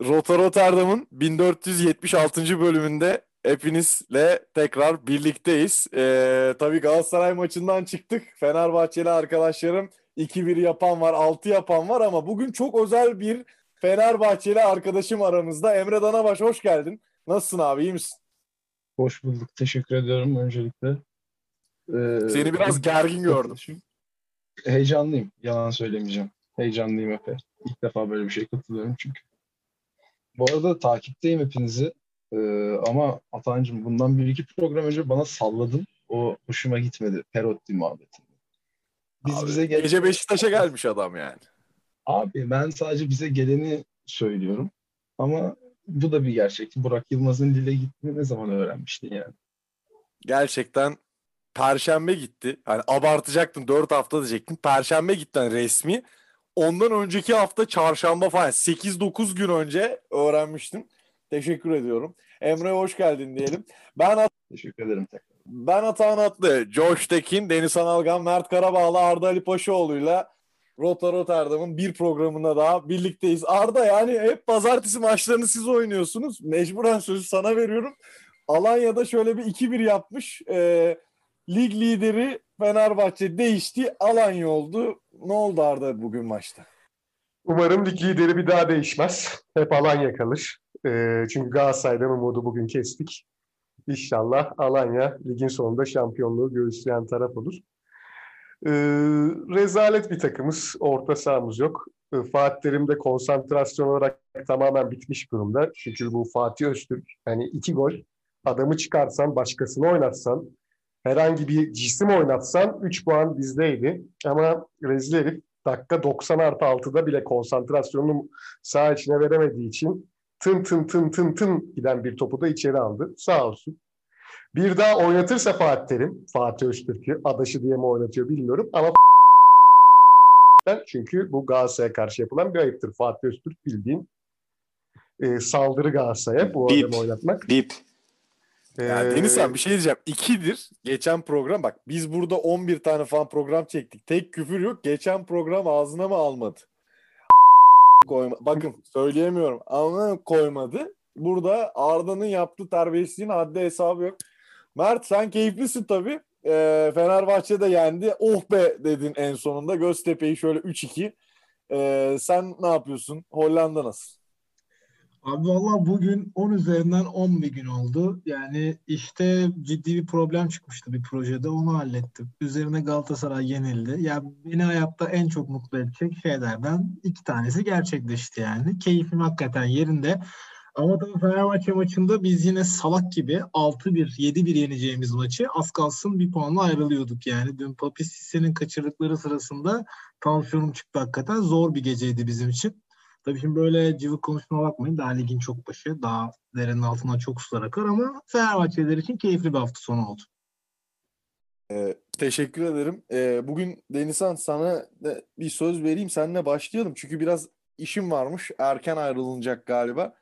Rota Rotterdam'ın 1476. bölümünde hepinizle tekrar birlikteyiz. Ee, tabii Galatasaray maçından çıktık. Fenerbahçeli arkadaşlarım 2-1 yapan var, 6 yapan var ama bugün çok özel bir Fenerbahçeli arkadaşım aramızda. Emre Danabaş hoş geldin. Nasılsın abi, iyi misin? Hoş bulduk. Teşekkür ediyorum öncelikle. Ee, Seni biraz gergin gördüm. Heyecanlıyım. Yalan söylemeyeceğim. Heyecanlıyım epey. İlk defa böyle bir şey katılıyorum çünkü. Bu arada takipteyim hepinizi. Ee, ama Atancığım bundan bir iki program önce bana salladın. O hoşuma gitmedi. Perotti muhabbetinde. Biz Abi, bize gel- gece Beşiktaş'a gelmiş adam yani. Abi ben sadece bize geleni söylüyorum. Ama bu da bir gerçek. Burak Yılmaz'ın dile gittiğini ne zaman öğrenmiştin yani? Gerçekten Perşembe gitti. Hani abartacaktın 4 hafta diyecektin. Perşembe gitti hani resmi. Ondan önceki hafta çarşamba falan 8-9 gün önce öğrenmiştim. Teşekkür ediyorum. Emre hoş geldin diyelim. Ben At Teşekkür ederim tekrar. Ben Atahan Atlı, Josh Tekin, Deniz Analgan, Mert Karabağlı, Arda Ali Paşaoğlu'yla Rota Rotterdam'ın bir programında daha birlikteyiz. Arda yani hep pazartesi maçlarını siz oynuyorsunuz. Mecburen sözü sana veriyorum. Alanya'da şöyle bir 2-1 yapmış. Ee, lig lideri Fenerbahçe değişti. Alanya oldu. Ne oldu Arda bugün maçta? Umarım lig lideri bir daha değişmez. Hep Alanya kalır. E, çünkü Galatasaray'dan umudu bugün kestik. İnşallah Alanya ligin sonunda şampiyonluğu göğüsleyen taraf olur. E, rezalet bir takımız. Orta sahamız yok. E, Fatih Terim de konsantrasyon olarak tamamen bitmiş durumda. Çünkü bu Fatih Öztürk hani iki gol adamı çıkarsan başkasını oynatsan herhangi bir cisim oynatsan 3 puan bizdeydi. Ama rezil herif dakika 90 artı 6'da bile konsantrasyonunu sağ içine veremediği için tın tın tın tın tın giden bir topu da içeri aldı. Sağ olsun. Bir daha oynatırsa Fatih Terim, Fatih Öztürk'ü adaşı diye mi oynatıyor bilmiyorum ama çünkü bu Galatasaray'a karşı yapılan bir ayıptır. Fatih Öztürk bildiğin e, saldırı Galatasaray'a bu adamı oynatmak. Bip. Yani ee, Deniz abi bir şey diyeceğim. İkidir geçen program bak biz burada 11 tane falan program çektik. Tek küfür yok. Geçen program ağzına mı almadı? koyma. Bakın söyleyemiyorum. Ama koymadı. Burada Arda'nın yaptığı terbiyesizliğin haddi hesabı yok. Mert sen keyiflisin tabii. E, Fenerbahçe de yendi. Oh be dedin en sonunda. Göztepe'yi şöyle 3-2. E, ee, sen ne yapıyorsun? Hollanda nasıl? Abi valla bugün 10 üzerinden 10 bir gün oldu. Yani işte ciddi bir problem çıkmıştı bir projede. Onu hallettim. Üzerine Galatasaray yenildi. Ya beni hayatta en çok mutlu edecek şeylerden iki tanesi gerçekleşti yani. Keyfim hakikaten yerinde. Ama tabii Fenerbahçe maçında biz yine salak gibi 6-1, 7-1 yeneceğimiz maçı az kalsın bir puanla ayrılıyorduk yani. Dün Papi Sisse'nin kaçırdıkları sırasında tansiyonum çıktı hakikaten. Zor bir geceydi bizim için. Tabii şimdi böyle cıvık konuşma bakmayın. Daha ligin çok başı. Daha derenin altından çok sular akar ama Fenerbahçeler için keyifli bir hafta sonu oldu. Ee, teşekkür ederim. Ee, bugün Denizhan sana bir söz vereyim. Seninle başlayalım. Çünkü biraz işim varmış. Erken ayrılınacak galiba.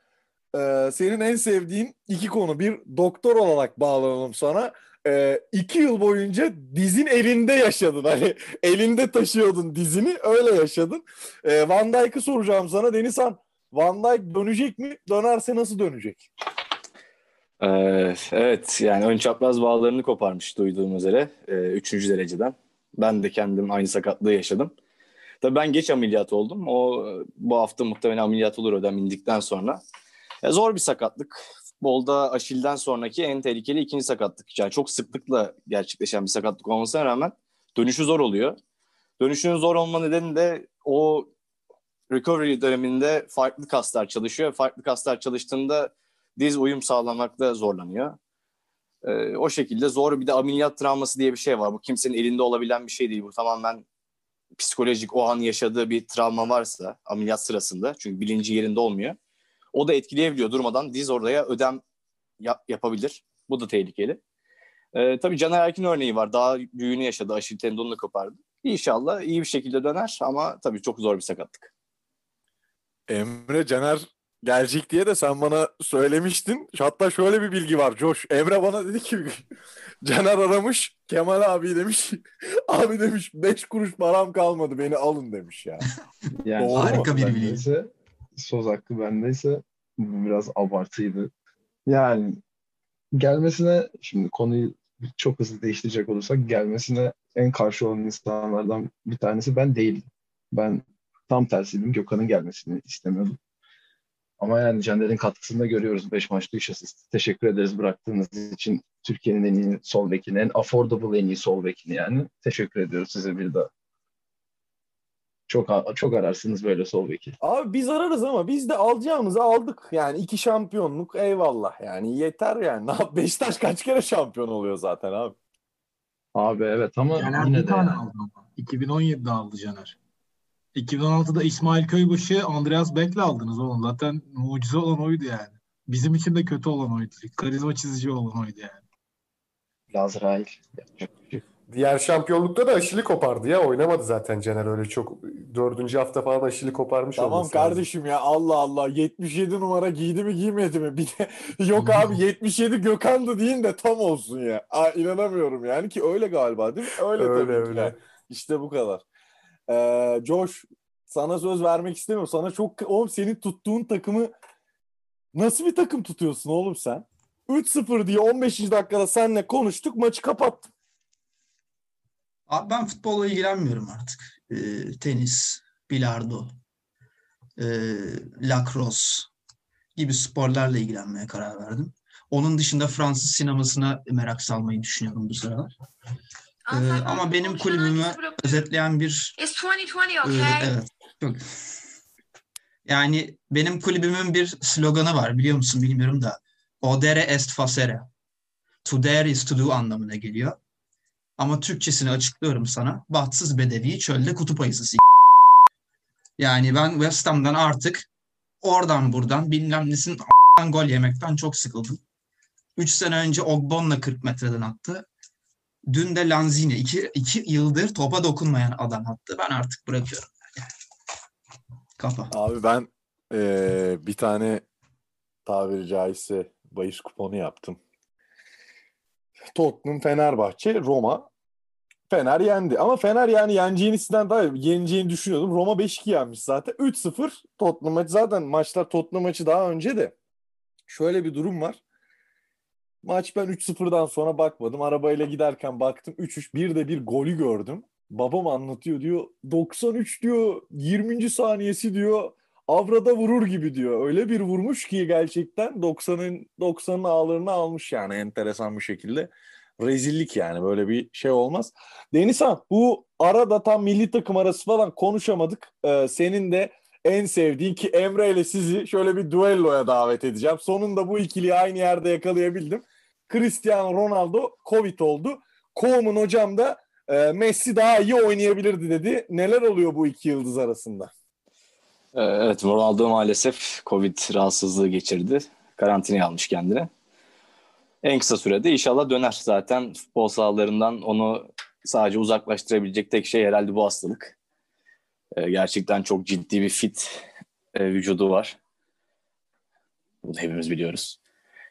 Ee, senin en sevdiğin iki konu. Bir doktor olarak bağlanalım sana e, iki yıl boyunca dizin elinde yaşadın. Hani elinde taşıyordun dizini öyle yaşadın. E, Van Dijk'ı soracağım sana Denizhan. Van Dijk dönecek mi? Dönerse nasıl dönecek? Evet yani ön çapraz bağlarını koparmış duyduğum üzere. E, üçüncü dereceden. Ben de kendim aynı sakatlığı yaşadım. Tabii ben geç ameliyat oldum. O bu hafta muhtemelen ameliyat olur ödem indikten sonra. Ya zor bir sakatlık futbolda Aşil'den sonraki en tehlikeli ikinci sakatlık. Yani çok sıklıkla gerçekleşen bir sakatlık olmasına rağmen dönüşü zor oluyor. Dönüşünün zor olma nedeni de o recovery döneminde farklı kaslar çalışıyor. Farklı kaslar çalıştığında diz uyum sağlamakta zorlanıyor. Ee, o şekilde zor bir de ameliyat travması diye bir şey var. Bu kimsenin elinde olabilen bir şey değil. Bu tamamen psikolojik o an yaşadığı bir travma varsa ameliyat sırasında çünkü bilinci yerinde olmuyor. O da etkileyebiliyor durmadan. Diz oraya ödem yap- yapabilir. Bu da tehlikeli. Ee, tabii Caner Erkin örneği var. Daha büyüğünü yaşadı. Aşil tendonunu kopardı. İnşallah iyi bir şekilde döner ama tabii çok zor bir sakatlık. Emre Caner gelecek diye de sen bana söylemiştin. Hatta şöyle bir bilgi var Josh. Emre bana dedi ki Caner aramış. Kemal abi demiş. abi demiş 5 kuruş param kalmadı beni alın demiş ya. yani Doğru harika mu? bir bilgi. Söz hakkı bendeyse biraz abartıydı. Yani gelmesine şimdi konuyu çok hızlı değiştirecek olursak gelmesine en karşı olan insanlardan bir tanesi ben değildim. Ben tam tersiydim. Gökhan'ın gelmesini istemiyordum. Ama yani Caner'in katkısını da görüyoruz. 5 maçta 3 asist. Teşekkür ederiz bıraktığınız için. Türkiye'nin en iyi sol bekini, en affordable en iyi sol bekini yani. Teşekkür ediyoruz size bir daha. Çok çok ararsınız böyle sol beki. Abi biz ararız ama biz de alacağımızı aldık. Yani iki şampiyonluk eyvallah. Yani yeter yani. Ne yap Beşiktaş kaç kere şampiyon oluyor zaten abi. Abi evet ama Caner yine bir de tane yani. aldı ama. 2017'de aldı Caner. 2016'da İsmail Köybaşı, Andreas Bek'le aldınız oğlum. Zaten mucize olan oydu yani. Bizim için de kötü olan oydu. Karizma çizici olan oydu yani. Lazrail. Yapacak bir şey yok. Diğer şampiyonlukta da aşili kopardı ya. Oynamadı zaten Caner öyle çok. Dördüncü hafta falan aşili koparmış Tamam olması lazım. kardeşim ya Allah Allah 77 numara giydi mi giymedi mi? Bir de yok abi 77 Gökhan'dı deyin de tam olsun ya. Aa, inanamıyorum yani ki öyle galiba değil mi? Öyle, Öyle, tabii ki öyle. yani. İşte bu kadar. Ee, Josh sana söz vermek istemiyorum. Sana çok oğlum senin tuttuğun takımı nasıl bir takım tutuyorsun oğlum sen? 3-0 diye 15. dakikada seninle konuştuk maçı kapattım. Abi ben futbolla ilgilenmiyorum artık. Ee, tenis, bilardo, e, lacrosse gibi sporlarla ilgilenmeye karar verdim. Onun dışında Fransız sinemasına merak salmayı düşünüyorum bu sıralar. Ee, ama benim kulübümü özetleyen bir It's 2020, e, okay? evet çok yani benim kulübümün bir sloganı var biliyor musun bilmiyorum da Odere est facere. To dare is to do anlamına geliyor. Ama Türkçesini açıklıyorum sana. Bahtsız bedevi çölde kutup ayısı s- Yani ben West Ham'dan artık oradan buradan bilmem nesin gol yemekten çok sıkıldım. 3 sene önce Ogbon'la 40 metreden attı. Dün de Lanzini. 2 iki yıldır topa dokunmayan adam attı. Ben artık bırakıyorum. Yani. Kafa. Abi ben eee, bir tane tabiri caizse bahis kuponu yaptım. Tottenham, Fenerbahçe, Roma. Fener yendi. Ama Fener yani yeneceğini sizden daha yeneceğini düşünüyordum. Roma 5-2 yenmiş zaten. 3-0 Tottenham maçı. Zaten maçlar Tottenham maçı daha önce de. Şöyle bir durum var. Maç ben 3-0'dan sonra bakmadım. Arabayla giderken baktım 3-3. Bir de bir golü gördüm. Babam anlatıyor diyor. 93 diyor. 20. saniyesi diyor. Avrada vurur gibi diyor. Öyle bir vurmuş ki gerçekten 90'ın 90'ın ağlarını almış yani enteresan bir şekilde. Rezillik yani böyle bir şey olmaz. Denizhan bu arada tam milli takım arası falan konuşamadık. Ee, senin de en sevdiğin ki Emre ile sizi şöyle bir duelloya davet edeceğim. Sonunda bu ikiliyi aynı yerde yakalayabildim. Cristiano Ronaldo Covid oldu. Koeman hocam da e, Messi daha iyi oynayabilirdi dedi. Neler oluyor bu iki yıldız arasında? Ee, Evet Ronaldo maalesef Covid rahatsızlığı geçirdi. Karantinaya almış kendini. En kısa sürede inşallah döner. Zaten futbol sahalarından onu sadece uzaklaştırabilecek tek şey herhalde bu hastalık. Ee, Gerçekten çok ciddi bir fit e, vücudu var. Bunu hepimiz biliyoruz.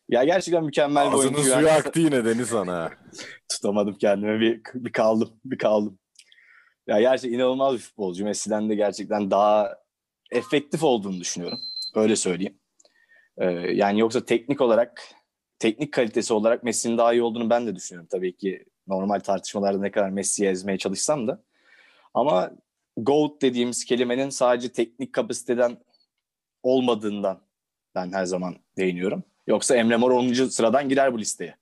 Ya gerçekten mükemmel bir Ağzının oyuncu. suyu Yani aktı yine Denizhan ha. tutamadım kendime bir, bir kaldım bir kaldım. Ya gerçekten inanılmaz bir futbolcu. Messi'den de gerçekten daha efektif olduğunu düşünüyorum. Öyle söyleyeyim. Ee, yani yoksa teknik olarak teknik kalitesi olarak Messi'nin daha iyi olduğunu ben de düşünüyorum. Tabii ki normal tartışmalarda ne kadar Messi'yi ezmeye çalışsam da. Ama GOAT dediğimiz kelimenin sadece teknik kapasiteden olmadığından ben her zaman değiniyorum. Yoksa Emre Mor 10. sıradan girer bu listeye.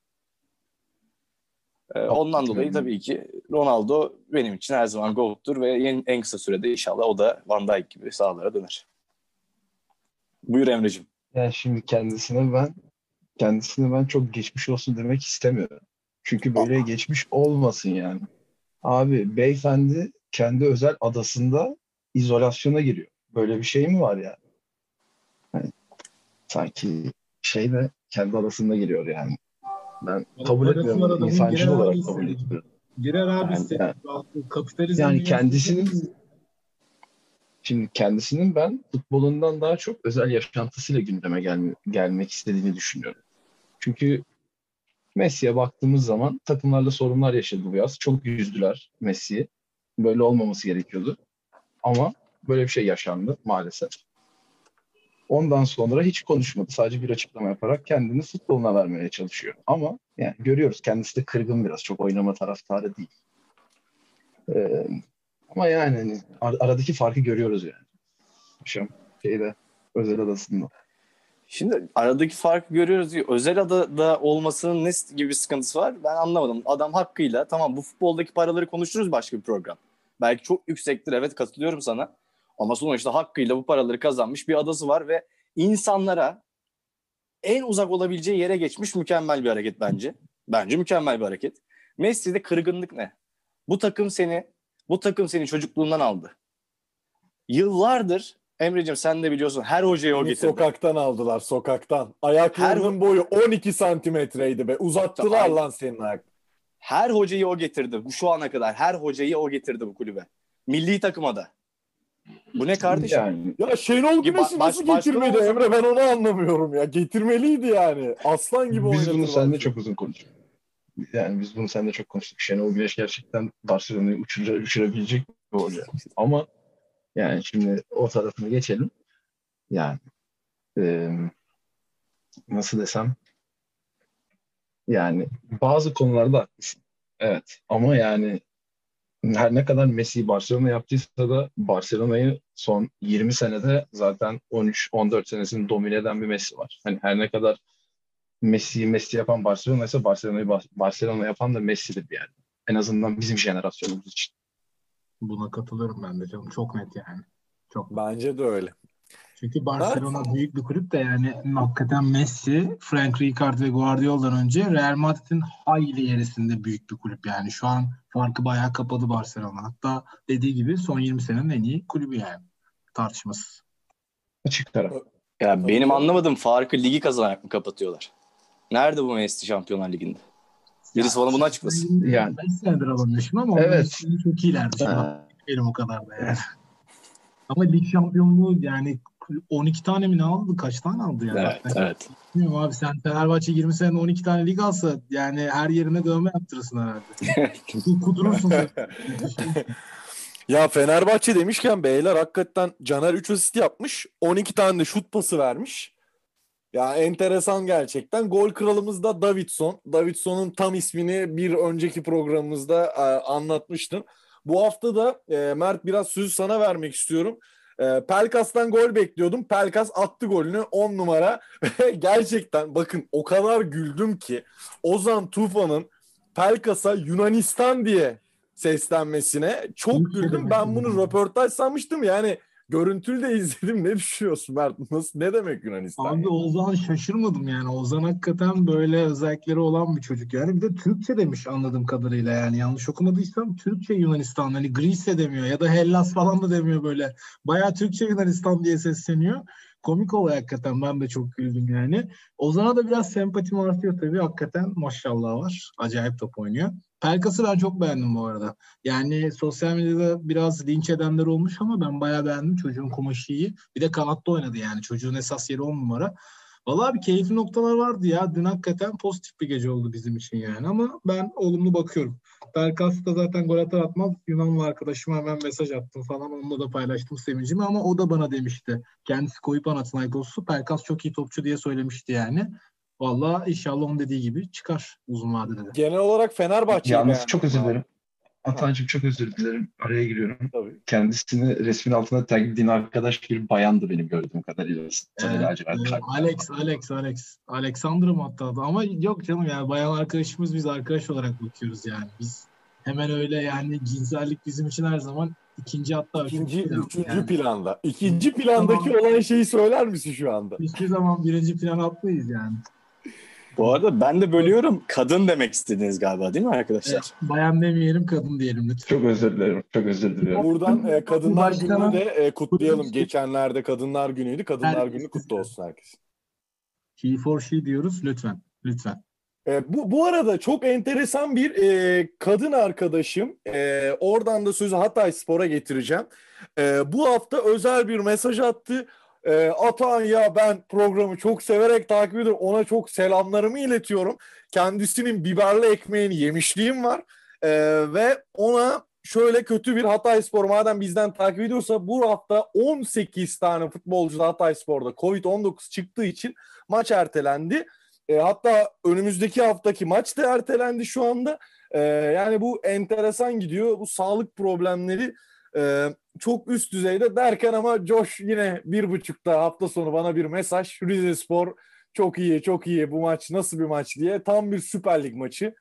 Ee, ondan dolayı tabii ki Ronaldo benim için her zaman GOAT'tur ve en, en kısa sürede inşallah o da Van Dijk gibi sahalara döner. Buyur Emre'cim. Yani şimdi kendisine ben kendisine ben çok geçmiş olsun demek istemiyorum. Çünkü böyle geçmiş olmasın yani. Abi beyefendi kendi özel adasında izolasyona giriyor. Böyle bir şey mi var yani? Hani sanki şey de kendi adasında giriyor yani. Ben kabul var etmiyorum. İnsancıl olarak kabul etmiyorum. Girer abi Yani- istediği. Kapitalizm Yani kendisinin Şimdi kendisinin ben futbolundan daha çok özel yaşantısıyla gündeme gelme- gelmek istediğini düşünüyorum. Çünkü Messi'ye baktığımız zaman takımlarla sorunlar yaşadı bu yaz. Çok yüzdüler Messi'yi. Böyle olmaması gerekiyordu. Ama böyle bir şey yaşandı maalesef. Ondan sonra hiç konuşmadı. Sadece bir açıklama yaparak kendini futboluna vermeye çalışıyor. Ama yani görüyoruz kendisi de kırgın biraz. Çok oynama taraftarı değil. Ee, ama yani hani ar- aradaki farkı görüyoruz yani. An şeyde özel adasında. Şimdi aradaki farkı görüyoruz diyor. Özel adada olmasının ne gibi bir sıkıntısı var? Ben anlamadım. Adam hakkıyla tamam bu futboldaki paraları konuşuruz başka bir program. Belki çok yüksektir evet katılıyorum sana. Ama sonuçta hakkıyla bu paraları kazanmış bir adası var ve insanlara en uzak olabileceği yere geçmiş mükemmel bir hareket bence. Bence mükemmel bir hareket. Messi'de kırgınlık ne? Bu takım seni bu takım seni çocukluğundan aldı. Yıllardır Emre'cim sen de biliyorsun her hocayı o getirdi. sokaktan aldılar sokaktan. Ayaklarının Her- boyu 12 santimetreydi be. Uzattılar Ay- lan senin ayak. Her hocayı o getirdi. Bu şu ana kadar her hocayı o getirdi bu kulübe. Milli takıma da. Bu ne kardeşim? Yani Ya Şenol Güneş'i baş- nasıl başka getirmedi Emre ben onu anlamıyorum ya. Getirmeliydi yani. Aslan gibi biz bunu seninle çok uzun konuştuk. Yani biz bunu seninle çok konuştuk. Şenol Güneş gerçekten Barcelona'yı uçura, uçurabilecek bir hoca. Ama yani şimdi o tarafını geçelim. Yani e, nasıl desem yani bazı konularda haklısın. Evet ama yani her ne kadar Messi Barcelona yaptıysa da Barcelona'yı son 20 senede zaten 13-14 senesini domine eden bir Messi var. Hani her ne kadar Messi'yi Messi yapan Barcelona ise Barcelona'yı Bar- Barcelona yapan da Messi'dir bir yerde. En azından bizim jenerasyonumuz için. Buna katılıyorum ben de canım. Çok net yani. Çok. Bence de öyle. Çünkü Barcelona büyük bir kulüp de yani hakikaten Messi, Frank Rijkaard ve Guardiola'dan önce Real Madrid'in hayli gerisinde büyük bir kulüp yani. Şu an farkı bayağı kapadı Barcelona. Hatta dediği gibi son 20 senenin en iyi kulübü yani. Tartışmasız. Açık taraf. Ya benim anlamadığım farkı ligi kazanarak mı kapatıyorlar? Nerede bu Messi Şampiyonlar Ligi'nde? Birisi bana bunu açıklasın. Yani. 5 senedir alamıyor şimdi ama Evet. Çok iyilerdi. Benim o kadar da yani. Ama lig şampiyonluğu yani 12 tane mi ne aldı? Kaç tane aldı yani? Evet, Ben evet. Bilmiyorum abi sen Fenerbahçe 20 senede 12 tane lig alsa yani her yerine dövme yaptırırsın herhalde. Kudurursun. Ya Fenerbahçe demişken beyler hakikaten Caner 3 asist yapmış. 12 tane de şut pası vermiş. Ya enteresan gerçekten. Gol kralımız da Davidson. Davidson'un tam ismini bir önceki programımızda e, anlatmıştım. Bu hafta da e, Mert biraz sözü sana vermek istiyorum. E, Pelkas'tan gol bekliyordum. Pelkas attı golünü 10 numara. gerçekten bakın o kadar güldüm ki Ozan Tufan'ın Pelkas'a Yunanistan diye seslenmesine çok güldüm. Ben bunu röportaj sanmıştım yani görüntülü de izledim. Ne düşünüyorsun Mert? Nasıl ne demek Yunanistan? Abi Ozan şaşırmadım yani. Ozan hakikaten böyle özellikleri olan bir çocuk yani. Bir de Türkçe demiş anladığım kadarıyla yani. Yanlış okumadıysam Türkçe Yunanistan. Hani Greece demiyor ya da Hellas falan da demiyor böyle. Bayağı Türkçe Yunanistan diye sesleniyor. Komik olay hakikaten. Ben de çok güldüm yani. Ozan'a da biraz sempatim artıyor tabii. Hakikaten maşallah var. Acayip top oynuyor. Pelkas'ı ben çok beğendim bu arada. Yani sosyal medyada biraz linç edenler olmuş ama ben bayağı beğendim. Çocuğun kumaşı iyi. Bir de kanatta oynadı yani. Çocuğun esas yeri on numara. Vallahi bir keyifli noktalar vardı ya. Dün hakikaten pozitif bir gece oldu bizim için yani. Ama ben olumlu bakıyorum. Pelkas da zaten gol atar atmaz Yunanlı arkadaşıma hemen mesaj attım falan. Onunla da paylaştım sevincimi ama o da bana demişti. Kendisi koyup Panathinaikos'u Pelkas çok iyi topçu diye söylemişti yani. Vallahi inşallah onun dediği gibi çıkar uzun vadede de. Genel olarak Fenerbahçe. Yalnız çok özür dilerim. Atancığım çok özür dilerim. Araya giriyorum. Tabii. Kendisini resmin altında taglediğin arkadaş bir bayandı benim gördüğüm kadarıyla. Evet, evet. kalpli. Alex, Alex, Alex. Alexander mı hatta adı? Ama yok canım yani bayan arkadaşımız biz arkadaş olarak bakıyoruz yani. Biz hemen öyle yani cinsellik bizim için her zaman ikinci hatta İkinci, üçüncü plan üçüncü yani. planda. İkinci plandaki Tamam. olan şeyi söyler misin şu anda? Hiçbir zaman birinci plan atmayız yani. Bu arada ben de bölüyorum. Kadın demek istediniz galiba değil mi arkadaşlar? Evet, bayan demeyelim kadın diyelim lütfen. Çok özür dilerim. Çok özür dilerim. Buradan e, Kadınlar Başkanım. Günü'nü de e, kutlayalım. Geçenlerde Kadınlar Günü'ydü. Kadınlar Herkes Günü kutlu olsun herkes. He for she diyoruz lütfen. Lütfen. E, bu, bu arada çok enteresan bir e, kadın arkadaşım. E, oradan da sözü Hatay Spor'a getireceğim. E, bu hafta özel bir mesaj attı. E, Atan ya ben programı çok severek takip ediyorum. Ona çok selamlarımı iletiyorum. Kendisinin biberli ekmeğini yemişliğim var. E, ve ona şöyle kötü bir Hatayspor madem bizden takip ediyorsa bu hafta 18 tane futbolcu da Hatayspor'da Covid-19 çıktığı için maç ertelendi. E, hatta önümüzdeki haftaki maç da ertelendi şu anda. E, yani bu enteresan gidiyor. Bu sağlık problemleri e, çok üst düzeyde derken ama Josh yine bir buçukta hafta sonu bana bir mesaj. Rize Spor çok iyi çok iyi bu maç nasıl bir maç diye. Tam bir Süper Lig maçı.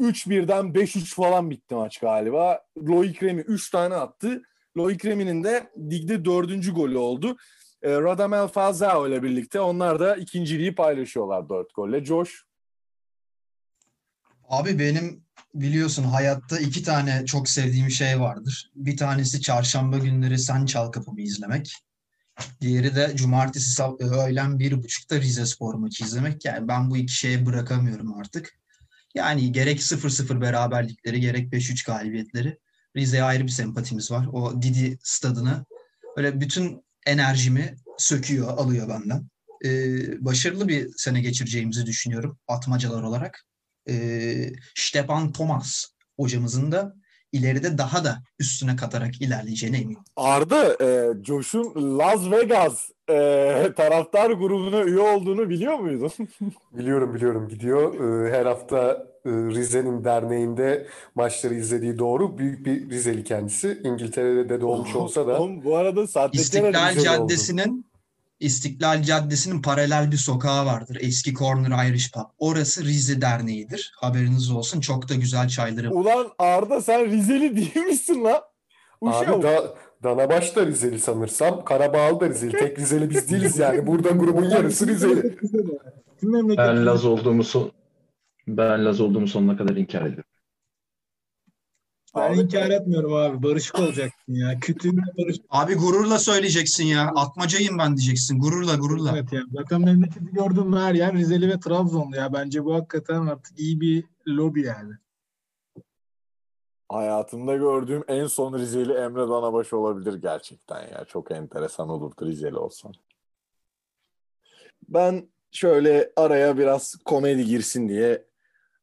3-1'den 5-3 falan bitti maç galiba. Loic Remy 3 tane attı. Loic Remy'nin de ligde dördüncü golü oldu. E, Radamel Falcao ile birlikte onlar da ikinciliği paylaşıyorlar 4 golle. Josh Abi benim biliyorsun hayatta iki tane çok sevdiğim şey vardır. Bir tanesi çarşamba günleri Sen Çal Kapımı izlemek. Diğeri de cumartesi sab- öğlen bir buçukta Rize Spor maçı izlemek. Yani ben bu iki şeye bırakamıyorum artık. Yani gerek 0-0 beraberlikleri gerek 5-3 galibiyetleri. Rize'ye ayrı bir sempatimiz var. O Didi stadını böyle bütün enerjimi söküyor, alıyor benden. Ee, başarılı bir sene geçireceğimizi düşünüyorum atmacalar olarak. Ee, Stepan Thomas hocamızın da ileride daha da üstüne katarak ilerleyeceğine eminim. Arda e, Josh'un Las Vegas e, taraftar grubuna üye olduğunu biliyor muydun? Biliyorum biliyorum gidiyor. Ee, Her hafta e, Rize'nin derneğinde maçları izlediği doğru. Büyük bir Rizeli kendisi. İngiltere'de de doğmuş olsa da Oğlum, bu arada İstiklal. Caddesi'nin İstiklal Caddesi'nin paralel bir sokağı vardır. Eski Corner Irish Pub. Orası Rize Derneği'dir. Haberiniz olsun. Çok da güzel çayları var. Ulan Arda sen Rizeli değil misin lan? Uşak. Abi da, Danabaş da Rizeli sanırsam. Karabağ da Rizeli. Tek Rizeli biz değiliz yani. Burada grubun yarısı Rizeli. Ben Laz olduğumu son ben Laz olduğumu sonuna kadar inkar ediyorum. Ben Abi- inkar etmiyorum abi. Barışık olacaksın ya. Kütüğünle barışık. Abi gururla söyleyeceksin ya. Atmacayım ben diyeceksin. Gururla gururla. Evet ya. Zaten memleketi gördüm mü her yer Rizeli ve Trabzonlu ya. Bence bu hakikaten artık iyi bir lobi yani. Hayatımda gördüğüm en son Rizeli Emre Danabaş olabilir gerçekten ya. Çok enteresan olurdu Rizeli olsan. Ben şöyle araya biraz komedi girsin diye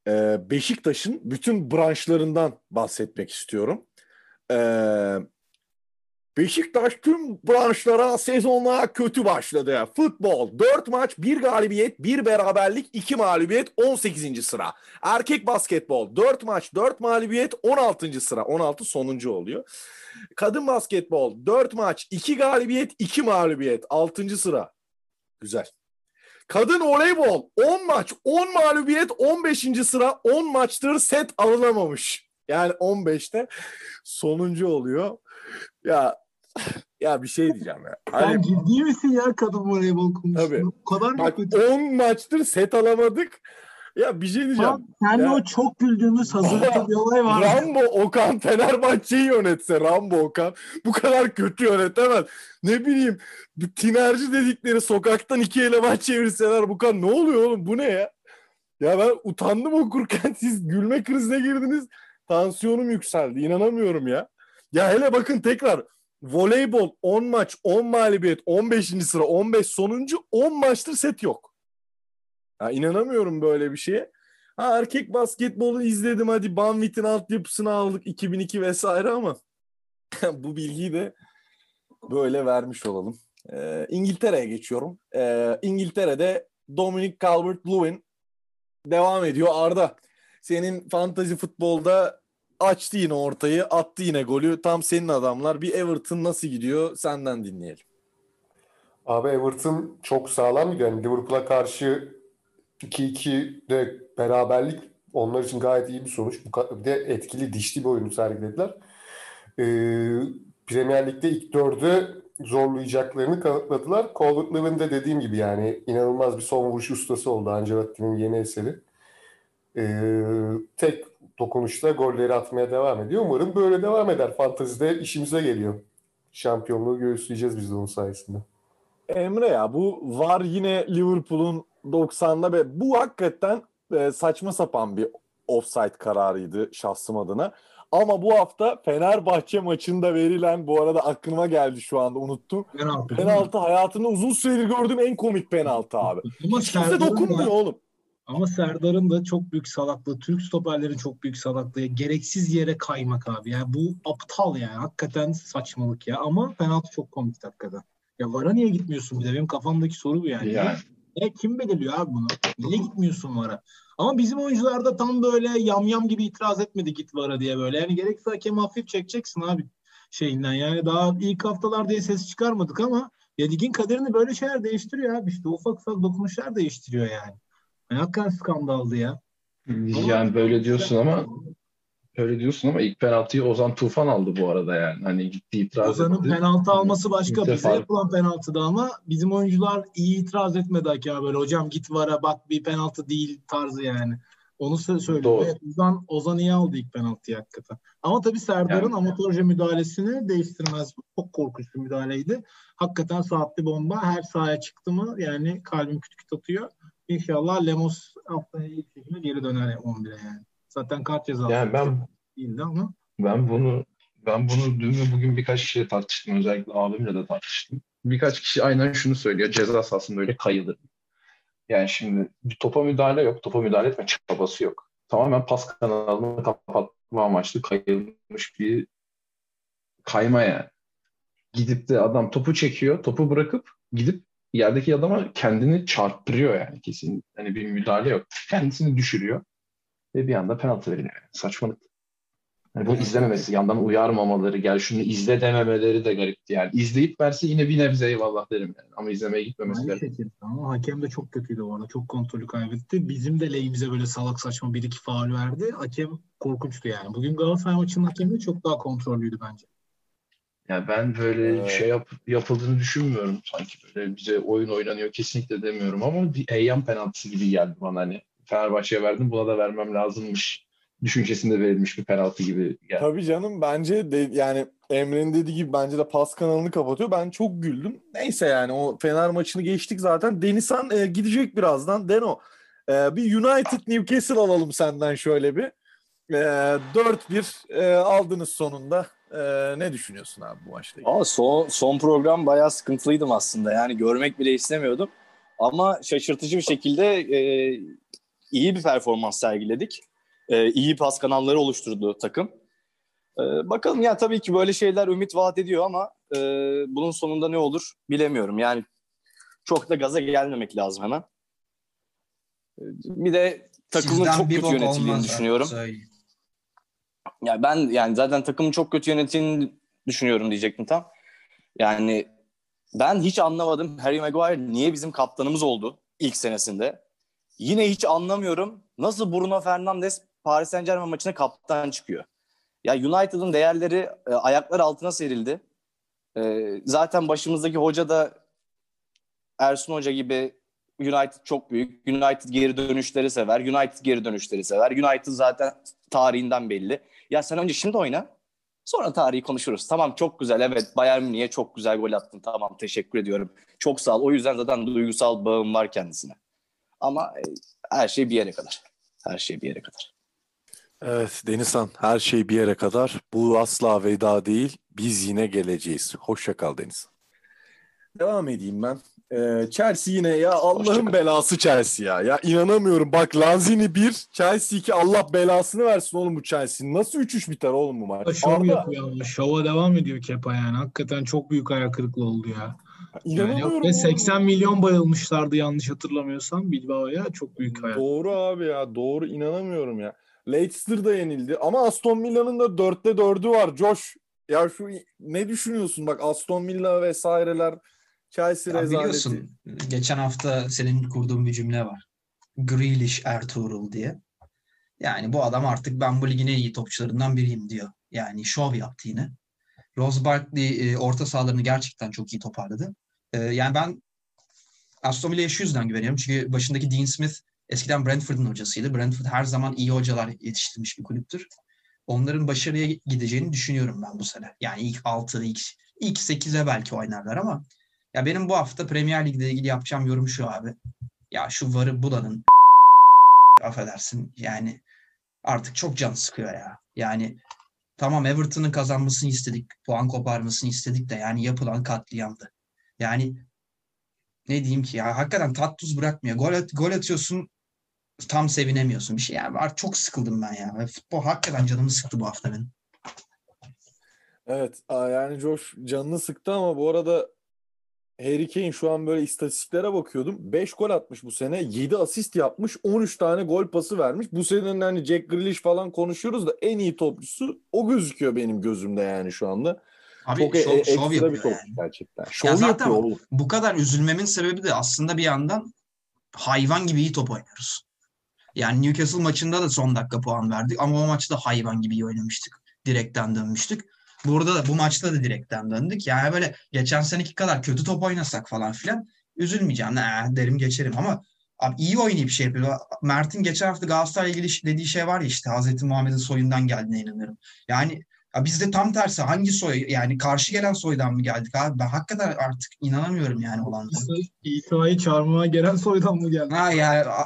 e, Beşiktaş'ın bütün branşlarından bahsetmek istiyorum. E, Beşiktaş tüm branşlara sezonla kötü başladı. Futbol 4 maç 1 galibiyet 1 beraberlik 2 mağlubiyet 18. sıra. Erkek basketbol 4 maç 4 mağlubiyet 16. sıra. 16 sonuncu oluyor. Kadın basketbol 4 maç 2 galibiyet 2 mağlubiyet 6. sıra. Güzel. Kadın voleybol 10 maç 10 mağlubiyet 15. sıra 10 maçtır set alınamamış. Yani 15'te sonuncu oluyor. Ya ya bir şey diyeceğim ya. Sen Hani ciddi misin ya kadın voleybol konusunda? Tabii. O kadar bak kötü? 10 maçtır set alamadık. Ya bir şey diyeceğim. Abi, Ya. o çok güldüğümüz hazırlıklı bir olay var. Rambo Okan Fenerbahçe'yi yönetse Rambo Okan bu kadar kötü yönetemez. Ne bileyim tinerci dedikleri sokaktan iki eleman çevirseler bu kadar ne oluyor oğlum bu ne ya? Ya ben utandım okurken siz gülme krizine girdiniz. Tansiyonum yükseldi. İnanamıyorum ya. Ya hele bakın tekrar voleybol 10 maç 10 mağlubiyet 15. sıra 15 sonuncu 10 maçtır set yok. Ya inanamıyorum böyle bir şeye. Ha, erkek basketbolu izledim hadi Banvit'in altyapısını aldık 2002 vesaire ama bu bilgiyi de böyle vermiş olalım. Ee, İngiltere'ye geçiyorum. Ee, İngiltere'de Dominic Calvert-Lewin devam ediyor. Arda senin fantazi futbolda açtı yine ortayı attı yine golü. Tam senin adamlar. Bir Everton nasıl gidiyor senden dinleyelim. Abi Everton çok sağlam gidiyor. Yani Liverpool'a karşı 2-2'de beraberlik onlar için gayet iyi bir sonuç. Bu Bir de etkili, dişli bir oyunu sergilediler. Ee, Premier Lig'de ilk dördü zorlayacaklarını kanıtladılar. Calvert-Lewin de dediğim gibi yani inanılmaz bir son vuruş ustası oldu Ancelotti'nin yeni eseri. Ee, tek dokunuşla golleri atmaya devam ediyor. Umarım böyle devam eder. Fantazide işimize geliyor. Şampiyonluğu göğüsleyeceğiz biz de onun sayesinde. Emre ya bu var yine Liverpool'un 90'da ve bu hakikaten e, saçma sapan bir offside kararıydı şahsım adına. Ama bu hafta Fenerbahçe maçında verilen bu arada aklıma geldi şu anda unuttum. Penaltı. Penaltı hayatımda uzun süredir gördüğüm en komik penaltı abi. Ama Hiç kimse dokunmuyor da- oğlum. Ama Serdar'ın da çok büyük salaklığı, Türk stoperlerin çok büyük salaklığı. Gereksiz yere kaymak abi. Yani bu aptal yani. Hakikaten saçmalık ya. Ama penaltı çok komik hakikaten. Ya VAR'a niye gitmiyorsun bir de? Benim kafamdaki soru bu yani. Yani. Ne, kim belirliyor abi bunu? Niye gitmiyorsun VAR'a? Ama bizim oyuncular da tam böyle yamyam gibi itiraz etmedi git VAR'a diye böyle. Yani gerekse hakem hafif çekeceksin abi şeyinden. Yani daha ilk haftalar diye ses çıkarmadık ama ya ligin kaderini böyle şeyler değiştiriyor abi. İşte ufak ufak dokunuşlar değiştiriyor yani. yani hakikaten skandaldı ya. Yani böyle diyorsun ama öyle diyorsun ama ilk penaltıyı Ozan Tufan aldı bu arada yani. Hani gitti itiraz Ozan'ın etti. penaltı alması başka. Bize defa- yapılan penaltıda ama bizim oyuncular iyi itiraz etmedi hakeme böyle. Hocam git vara bak bir penaltı değil tarzı yani. Onu sö- söylüyor. Doğru. Evet, Ozan, Ozan iyi aldı ilk penaltıyı hakikaten. Ama tabii Serdar'ın Yani- amatörce müdahalesini değiştirmez. Çok korkunç bir müdahaleydi. Hakikaten saatli bomba. Her sahaya çıktı mı yani kalbim küt küt atıyor. İnşallah Lemos haftaya iyi bir şekilde geri döner 11'e yani. Zaten kart cezası Yani ben değildi ama Ben bunu ben bunu dün ve bugün birkaç kişiyle tartıştım. Özellikle abimle de tartıştım. Birkaç kişi aynen şunu söylüyor. Ceza sahasında öyle kayılır. Yani şimdi bir topa müdahale yok. Topa müdahale etme çabası yok. Tamamen pas kanalını kapatma amaçlı kayılmış bir kayma yani. Gidip de adam topu çekiyor. Topu bırakıp gidip yerdeki adama kendini çarptırıyor yani kesin. Hani bir müdahale yok. Kendisini düşürüyor. Ve bir anda penaltı veriliyor. Saçmalık. Yani bunu izlememesi, yandan uyarmamaları, gel şunu izle dememeleri de garipti yani. İzleyip verse yine bir nebze eyvallah derim yani. Ama izlemeye gitmemesi garip. şekilde ama hakem de çok kötüydü bu arada. Çok kontrolü kaybetti. Bizim de lehimize böyle salak saçma bir iki faul verdi. Hakem korkunçtu yani. Bugün Galatasaray maçının hakemi çok daha kontrollüydü bence. Yani ben böyle Evet. şey yap, yapıldığını düşünmüyorum sanki. Böyle bize oyun oynanıyor kesinlikle demiyorum ama bir eyyam penaltısı gibi geldi bana hani. Fenerbahçe'ye verdim buna da vermem lazımmış düşüncesinde verilmiş bir penaltı gibi geldi. Tabii canım bence de yani Emre'nin dediği gibi bence de pas kanalını kapatıyor. Ben çok güldüm. Neyse yani o Fener maçını geçtik zaten. Denizhan e, gidecek birazdan. Deno e, bir United Newcastle alalım senden şöyle bir. E, 4-1 e, aldınız sonunda. E, ne düşünüyorsun abi bu maçla ilgili? Aa, son, son program bayağı sıkıntılıydım aslında. Yani görmek bile istemiyordum. Ama şaşırtıcı bir şekilde e, iyi bir performans sergiledik. E, iyi pas kanalları oluşturdu takım. E, bakalım ya tabii ki böyle şeyler ümit vaat ediyor ama e, bunun sonunda ne olur bilemiyorum. Yani çok da gaza gelmemek lazım hemen. Bir de takımın Sizden çok kötü yönetildiğini düşünüyorum. söyleyeyim. Ya ben yani zaten takımın çok kötü yönetildiğini düşünüyorum diyecektim tam. Yani ben hiç anlamadım Harry Maguire niye bizim kaptanımız oldu ilk senesinde. Yine hiç anlamıyorum nasıl Bruno Fernandes Paris Saint Germain maçına kaptan çıkıyor. Ya United'ın değerleri e, ayaklar altına serildi. E, zaten başımızdaki hoca da Ersun Hoca gibi United çok büyük. United geri dönüşleri sever. United geri dönüşleri sever. United zaten tarihinden belli. Ya sen önce şimdi oyna. Sonra tarihi konuşuruz. Tamam çok güzel evet Bayern Münih'e çok güzel gol attın. Tamam teşekkür ediyorum. Çok sağ ol. O yüzden zaten duygusal bağım var kendisine. Ama e, her şey bir yere kadar. Her şey bir yere kadar. Evet Denizhan her şey bir yere kadar. Bu asla veda değil. Biz yine geleceğiz. Hoşça kal Denizhan. Devam edeyim ben. Ee, Chelsea yine ya Allah'ın belası Chelsea ya. Ya inanamıyorum. Bak Lanzini 1, Chelsea 2. Allah belasını versin oğlum bu Chelsea. Nasıl 3-3 biter oğlum bu maç? Şov Arda, yapıyor ama şova devam ediyor Kepa yani. Hakikaten çok büyük hayal kırıklığı oldu ya. Yani inanamıyorum. ve oğlum. 80 milyon bayılmışlardı yanlış hatırlamıyorsam Bilbao'ya. Çok büyük hayal. Doğru abi ya. Doğru inanamıyorum ya. Leicester da yenildi. Ama Aston Villa'nın da 4'te 4'ü var. Josh ya şu ne düşünüyorsun? Bak Aston Villa vesaireler Chelsea Ya rezaleti. biliyorsun geçen hafta senin kurduğun bir cümle var. Grealish Ertuğrul diye. Yani bu adam artık ben bu ligin en iyi topçularından biriyim diyor. Yani şov yaptı yine. Rose Barkley e, orta sahalarını gerçekten çok iyi toparladı. E, yani ben Aston Villa'ya şu yüzden güveniyorum. Çünkü başındaki Dean Smith eskiden Brentford'un hocasıydı. Brentford her zaman iyi hocalar yetiştirmiş bir kulüptür. Onların başarıya gideceğini düşünüyorum ben bu sene. Yani ilk 6, ilk, ilk 8'e belki oynarlar ama ya benim bu hafta Premier Lig'le ilgili yapacağım yorum şu abi. Ya şu varı bulanın affedersin yani artık çok can sıkıyor ya. Yani tamam Everton'ın kazanmasını istedik, puan koparmasını istedik de yani yapılan katliamdı. Yani ne diyeyim ki ya hakikaten tat tuz bırakmıyor. Gol, at, gol atıyorsun tam sevinemiyorsun bir şey. Yani artık çok sıkıldım ben ya. Futbol hakikaten canımı sıktı bu hafta benim. Evet yani Josh canını sıktı ama bu arada Harry Kane şu an böyle istatistiklere bakıyordum. 5 gol atmış bu sene. 7 asist yapmış. 13 tane gol pası vermiş. Bu senenin hani Jack Grealish falan konuşuyoruz da en iyi topçusu o gözüküyor benim gözümde yani şu anda. Abi Çok şov, e- şov ekstra bir yapıyor topçu yani. gerçekten. Şov zaten- yapıyor oğlum. Bu kadar üzülmemin sebebi de aslında bir yandan hayvan gibi iyi top oynuyoruz. Yani Newcastle maçında da son dakika puan verdik ama o maçta hayvan gibi iyi oynamıştık. Direkten dönmüştük. Burada da bu maçta da direkten döndük. Yani böyle geçen seneki kadar kötü top oynasak falan filan üzülmeyeceğim. Ne derim geçerim ama abi iyi oynayıp şey yapıyor. Mert'in geçen hafta Galatasaray'la ilgili dediği şey var ya işte Hazreti Muhammed'in soyundan geldiğine inanırım. Yani ya biz de tam tersi hangi soy yani karşı gelen soydan mı geldik abi? Ben hakikaten artık inanamıyorum yani olan. İsa'yı çarmıha gelen soydan mı geldi? Ha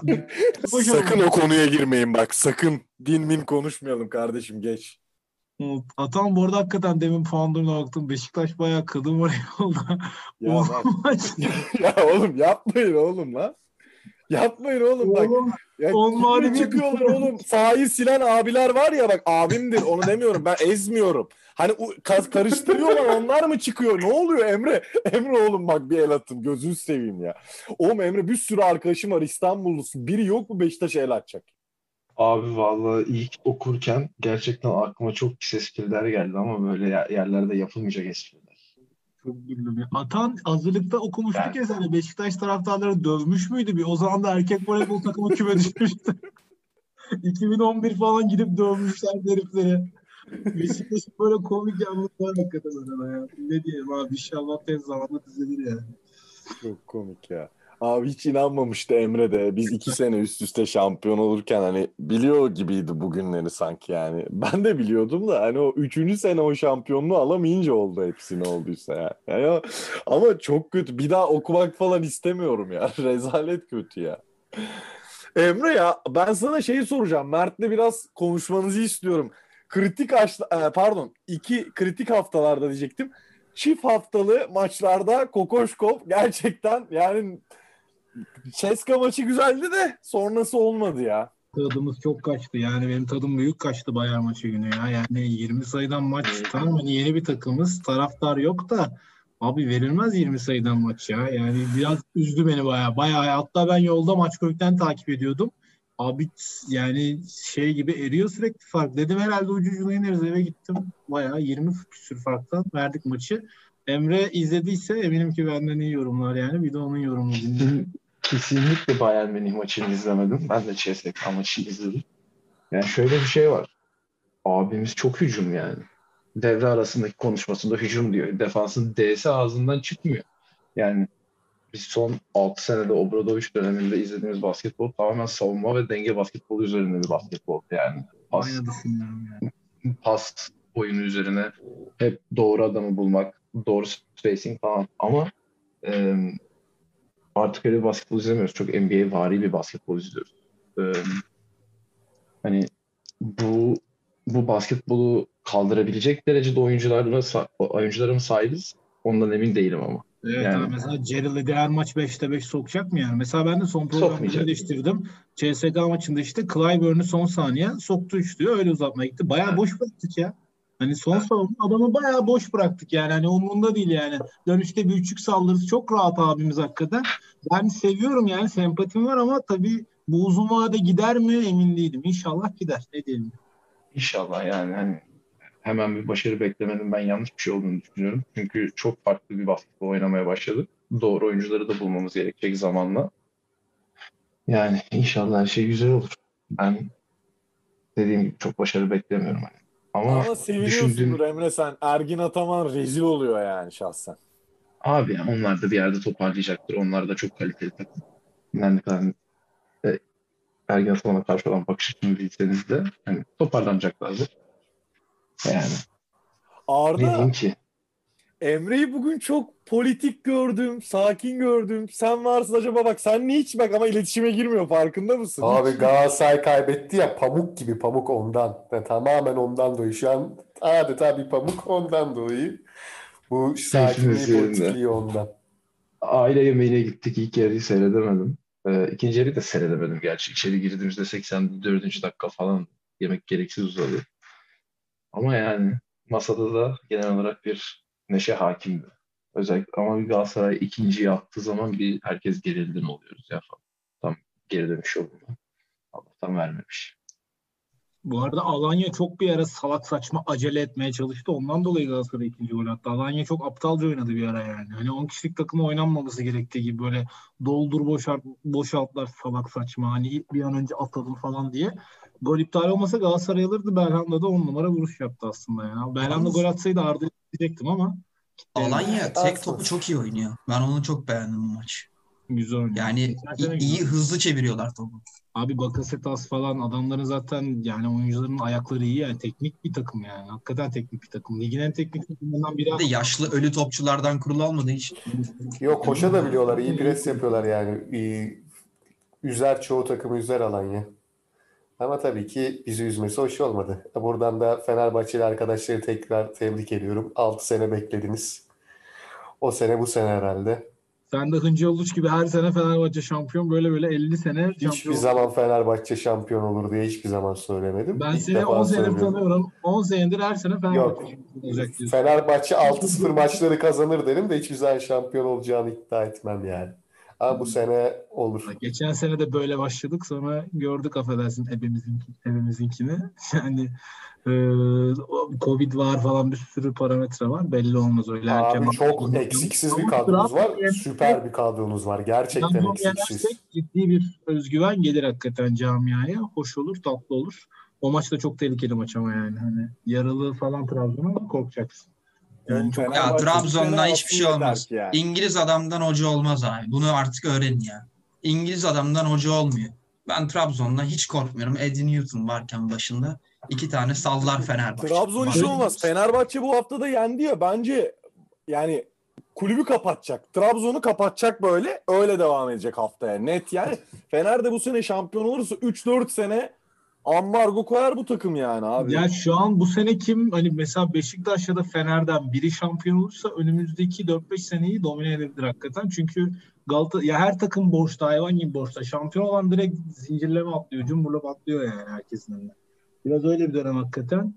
abi, Sakın o konuya girmeyin bak. Sakın din min konuşmayalım kardeşim geç. Atan bu arada hakikaten demin puan durumuna baktım. Beşiktaş bayağı kıldım oraya oldu. Ya, ya oğlum yapmayın oğlum lan. Yapmayın oğlum bak. Oğlum, Ya on kimle mağlubiyet- çıkıyorlar oğlum? Sahayı silen abiler var ya bak abimdir onu demiyorum ben ezmiyorum. Hani kas karıştırıyorlar onlar mı çıkıyor? Ne oluyor Emre? Emre oğlum bak bir el atın gözünü seveyim ya. Oğlum Emre bir sürü arkadaşım var İstanbullusu. Biri yok mu Beşiktaş'a el atacak? Abi vallahi ilk okurken gerçekten aklıma çok pis espriler geldi ama böyle yer- yerlerde yapılmayacak espriler. Atan hazırlıkta okumuştuk Ben- ya sen Beşiktaş taraftarları dövmüş müydü bir? O zaman da erkek voleybol takımı küme düşmüştü. 2011 falan gidip dövmüşler herifleri. Beşiktaş'ın böyle komik yanlıklar hakikaten arada ya. Ne diyeyim abi inşallah tez zamanda düzelir yani. Çok komik ya. Abi hiç inanmamıştı Emre de. Biz iki sene üst üste şampiyon olurken hani biliyor gibiydi bugünleri sanki yani. Ben de biliyordum da hani o üçüncü sene o şampiyonluğu alamayınca oldu hepsi ne olduysa ya. Yani o- ama çok kötü. Bir daha okumak falan istemiyorum ya. Rezalet kötü ya. Emre ya ben sana şeyi soracağım. Mert'le biraz konuşmanızı istiyorum. Kritik haş- e, pardon iki kritik haftalarda diyecektim çift haftalı maçlarda Kokoşkov gerçekten yani Ceska maçı güzeldi de sonrası olmadı ya. Tadımız çok kaçtı. Yani benim tadım büyük kaçtı Bayern maçı günü ya. Yani 20 sayıdan maç tamam hani yeni bir takımız. Taraftar yok da abi verilmez 20 sayıdan maç ya. Yani biraz üzdü beni bayağı. Bayağı hatta ben yolda maç kökten takip ediyordum. Abi yani şey gibi eriyor sürekli fark. Dedim herhalde ucu ucuna ineriz eve gittim. Bayağı 20 küsür farktan verdik maçı. Emre izlediyse eminim ki benden iyi yorumlar yani. Bir de onun yorumunu dinledim. Kesinlikle Bayern Münih maçını izlemedim. Ben de CSKA maçını izledim. Yani şöyle bir şey var. Abimiz çok hücum yani. Devre arasındaki konuşmasında hücum diyor. Defansın D'si ağzından çıkmıyor. Yani biz son 6 senede Obradoviç döneminde izlediğimiz basketbol tamamen savunma ve denge basketbolu üzerine bir basketbol yani. Pas, yani. pas oyunu üzerine hep doğru adamı bulmak, doğru spacing falan. Ama e, artık öyle basketbol izlemiyoruz. Çok NBA vari bir basketbol izliyoruz. E, hani bu bu basketbolu kaldırabilecek derecede oyuncularla sa- oyunculara mı sahibiz? Ondan emin değilim ama. Evet Yani- abi mesela Jerry her maç 5'te 5 sokacak mı yani? Mesela ben de son programda eleştirdim. CSKA maçında işte Clyburn'u son saniye soktu üçlüyor öyle uzatmaya gitti. Bayağı Evet. boş bıraktık ya. Hani son savunma adamı bayağı boş bıraktık yani. Hani umurunda değil yani. Dönüşte bir üçlük saldırısı çok rahat abimiz hakikaten. Ben seviyorum yani sempatim var ama tabii bu uzun vade gider mi emin değilim. İnşallah gider. Ne diyelim. İnşallah yani hani hemen bir başarı beklemenin ben yanlış bir şey olduğunu düşünüyorum. Çünkü çok farklı bir basketbol oynamaya başladı. Doğru oyuncuları da bulmamız gerekecek zamanla. Yani inşallah her şey güzel olur. Ben dediğim gibi çok başarı beklemiyorum. Hani. Ama, Ama seviniyorsundur düşündüğüm Emre sen. Ergin Ataman rezil oluyor yani şahsen. abi yani onlar da bir yerde toparlayacaktır. Onlar da çok kaliteli takım. Yani ne kadar e, Ergen Ataman'a karşı olan bakış açını bilseniz de hani toparlanacaklardır. Yani ne Arda diyeyim ki? Emre'yi bugün çok politik gördüm, sakin gördüm. Sen varsın acaba bak sen niye hiç bak ama iletişime girmiyor farkında mısın? Abi Galatasaray kaybetti ya pamuk gibi pamuk ondan. Yani tamamen ondan dolayı. Şu an adeta bir pamuk ondan dolayı. Bu sakinliği, yerinde. politikliği ondan. Aile yemeğine gittik. İlk yarıyı seyredemedim. Ee, ikinci yarıyı da seyredemedim gerçi. İçeri girdiğimizde 84. dakika falan yemek gereksiz uzadı. Ama yani masada da genel olarak bir neşe hakimdi. Özellikle ama bir Galatasaray ikinciyi attığı zaman bir herkes gerildi ne oluyoruz ya falan. Tam geri dönüş yolunda. Allah'tan vermemiş. Bu arada Alanya çok bir ara salak saçma acele etmeye çalıştı. Ondan dolayı Galatasaray ikinci gol attı. Alanya çok aptalca oynadı bir ara yani. Hani 10 kişilik takımı oynanmaması gerektiği gibi böyle doldur boşalt, boşaltlar salak saçma. Hani bir an önce atalım falan diye. Gol iptal olmasa Galatasaray alırdı. Belhanda da 10 numara vuruş yaptı aslında ya. Belhanda gol atsaydı Arda'yı diyecektim ama Alanya tek topu çok iyi oynuyor. Ben onu çok beğendim bu maç. güzel oynuyor. Yani iyi, iyi hızlı çeviriyorlar topu. Abi Bakasetas falan adamların zaten yani oyuncuların ayakları iyi yani teknik bir takım yani. Hakikaten teknik bir takım. Ligin en teknik takımlarından biri. Bir de yaşlı ölü topçulardan kurulu olmadığı için. Yok koşa da biliyorlar. iyi pres yapıyorlar yani. İyi, üzer çoğu takımı üzer Alanya. Ama tabii ki bizi üzmesi hoş olmadı. Buradan da Fenerbahçeli arkadaşları tekrar tebrik ediyorum. 6 sene beklediniz. O sene bu sene herhalde. Sen de Hıncı Uluç gibi her sene Fenerbahçe şampiyon böyle böyle 50 sene Hiçbir şampiyon. zaman Fenerbahçe şampiyon olur diye hiçbir zaman söylemedim. Ben İlk seni defa 10 senedir tanıyorum. 10 senedir her sene Fenerbahçe Yok. şampiyon olacak diyorsun. Fenerbahçe 6-0 maçları kazanır derim de hiçbir zaman şampiyon olacağını iddia etmem yani. Ama bu sene olur. Geçen sene de böyle başladık sonra gördük affedersin ebemizin, ebemizinkini. Yani e, Covid var falan bir sürü parametre var. Belli olmaz öyle erken. Abi çok eksiksiz bir kadronuz var. Süper bir kadronuz var. Gerçekten eksiksiz. ciddi bir özgüven gelir hakikaten camiaya. Hoş olur, tatlı olur. O maç da çok tehlikeli maç ama yani. Hani yaralı falan Trabzon'a korkacaksın. Yani çok Ya sene hiçbir şey olmaz. yani. İngiliz adamdan hoca olmaz abi. Bunu artık öğrenin ya. İngiliz adamdan hoca olmuyor. Ben Trabzon'dan hiç korkmuyorum. Eddie Newton varken başında iki tane sallar Fenerbahçe. Trabzon işi olmaz. Fenerbahçe bu hafta da yendi ya. Bence yani kulübü kapatacak. Trabzon'u kapatacak böyle. Öyle devam edecek haftaya. Net yani. Fener de bu sene şampiyon olursa 3-4 sene ambargo koyar bu takım yani abi. Ya şu an bu sene kim hani mesela Beşiktaş ya da Fener'den biri şampiyon olursa önümüzdeki 4-5 seneyi domine edebilir hakikaten. Çünkü Galata ya her takım borçta hayvan gibi borçta. Şampiyon olan direkt zincirleme atlıyor. Cumburlop atlıyor yani herkesin önüne. Biraz öyle bir dönem hakikaten.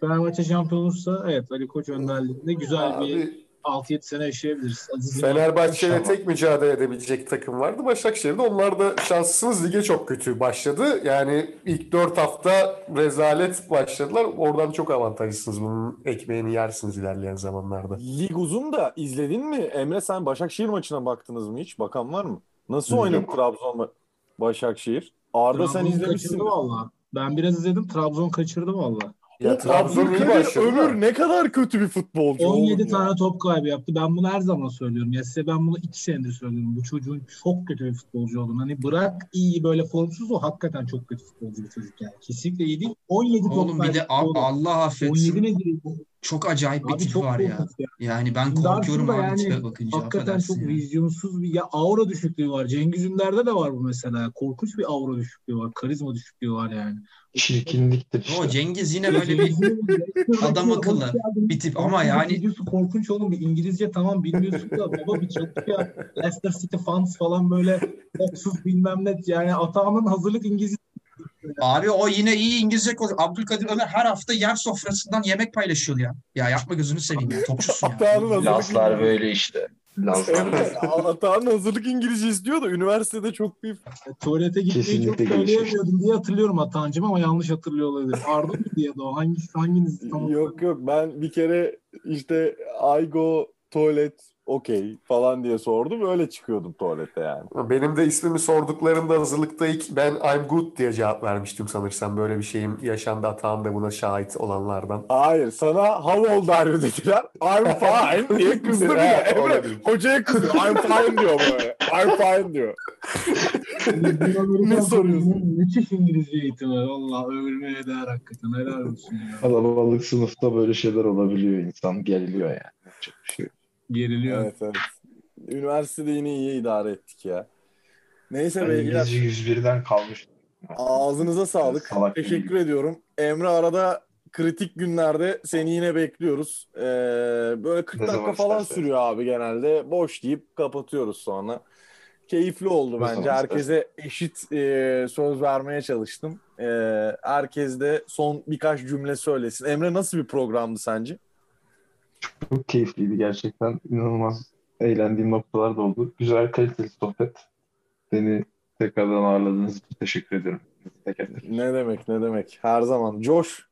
Fenerbahçe şampiyon olursa evet Ali Koç önderliğinde güzel bir Abi, 6-7 sene yaşayabiliriz. Aziz Yıldırım- Fenerbahçe ile İnşallah. tek mücadele edebilecek takım vardı. Başakşehir'de onlar da şanssız lige çok kötü başladı. Yani ilk 4 hafta rezalet başladılar. Oradan çok avantajlısınız. Bunun ekmeğini yersiniz ilerleyen zamanlarda. Lig uzun da izledin mi? Emre sen Başakşehir maçına baktınız mı hiç? Bakan var mı? Nasıl oynadı Trabzon Başakşehir? Arda sen Trabzon izlemişsin. kaçırdı valla. Ben biraz izledim. Trabzon kaçırdı valla. Ya Trabzon iyi Abdülkadir başladı. Ömür ne kadar kötü bir futbolcu 17 oğlum ya. tane top kaybı yaptı. Ben bunu her zaman söylüyorum. Ya size ben bunu 2 senedir söylüyorum. Bu çocuğun çok kötü bir futbolcu olduğunu. Hani bırak iyi böyle formsuz o hakikaten çok kötü futbolcu bir çocuk yani. Kesinlikle iyi değil. 17 top Oğlum bir de oğlum. Allah 17 affetsin. nedir? Çok acayip bir Abi tip var ya. ya. Yani ben korkuyorum aslında abi yani tipe bakınca. Hakikaten çok vizyonsuz bir ya aura düşüklüğü var. Cengiz Ünder'de de var bu mesela. Korkunç bir aura düşüklüğü var. Karizma düşüklüğü var yani. Çirkinliktir O işte. Cengiz yine böyle bir adam akıllı bir tip ama yani Videosu korkunç oğlum. Bir İngilizce tamam bilmiyorsun da baba bir çalış ya. Leicester City fans falan böyle oksuz bilmem ne. Yani Atağan'ın hazırlık İngilizce abi o yine iyi İngilizce konuşuyor. Abdülkadir Ömer her hafta yer sofrasından yemek paylaşıyor ya. Ya yapma gözünü seveyim ya. Topçusun ya. Lazlar böyle işte. Lazlar Emre Atağan'ın hazırlık İngilizce istiyor da üniversitede çok bir tuvalete gitmeyi çok söyleyemiyordum diye hatırlıyorum Atağan'cım ama yanlış hatırlıyor olabilir. Arda mı diye de o? Hangisi, hanginiz? Tam Yok yok ben bir kere işte I go tuvalet okey falan diye sordum öyle çıkıyordum tuvalete yani. Benim de ismimi sorduklarında hazırlıkta ilk ben I'm good diye cevap vermiştim sanırsam. Böyle bir şeyim yaşandı. Atağım da buna şahit olanlardan. Hayır sana how old are you dediler. I'm fine diye kızdı bir Emre hocaya kızıyor. I'm fine diyor böyle. I'm fine diyor. Ne soruyorsun? Müthiş İngilizce eğitimi. Valla övülmeye değer hakikaten. Helal olsun ya. Kalabalık sınıfta böyle şeyler olabiliyor. insan geriliyor yani. Bir şey. Geriliyor. Evet evet. Üniversitede yine iyi idare ettik ya. Neyse Ben beyler İngilizce 101'den kalmış. ağzınıza sağlık. Salak Teşekkür gibi. ediyorum. Emre arada kritik günlerde seni yine bekliyoruz. Ee, böyle 40 Ne dakika falan istersen. sürüyor abi genelde. Boş deyip kapatıyoruz sonra. keyifli oldu bence. Tamam. Herkese eşit e, söz vermeye çalıştım. E, herkes de son birkaç cümle söylesin. Emre nasıl bir programdı sence? Çok keyifliydi gerçekten. İnanılmaz eğlendiğim noktalar da oldu. Güzel, kaliteli sohbet. Beni tekrardan ağırladığınız için teşekkür ederim. Ne demek ne demek. Her zaman. Coş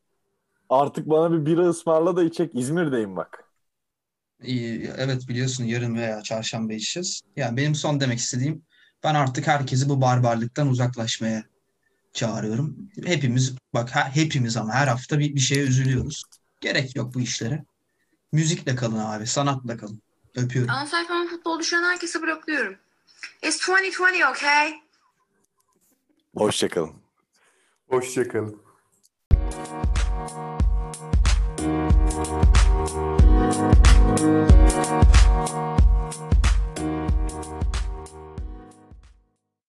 artık bana bir bira ısmarla da içecek. İzmir'deyim bak. İyi, Evet biliyorsun yarın veya çarşamba içeceğiz. Yani benim son demek istediğim ben artık herkesi bu barbarlıktan uzaklaşmaya çağırıyorum. Hepimiz bak he- hepimiz ama her hafta bir, bir şeye üzülüyoruz. Gerek yok bu işlere. Müzikle kalın abi, sanatla kalın. Öpüyorum. Ana sayfama futbol düşüren herkesi blokluyorum. It's 2020, okay? Hoşçakalın. Hoşçakalın. Thank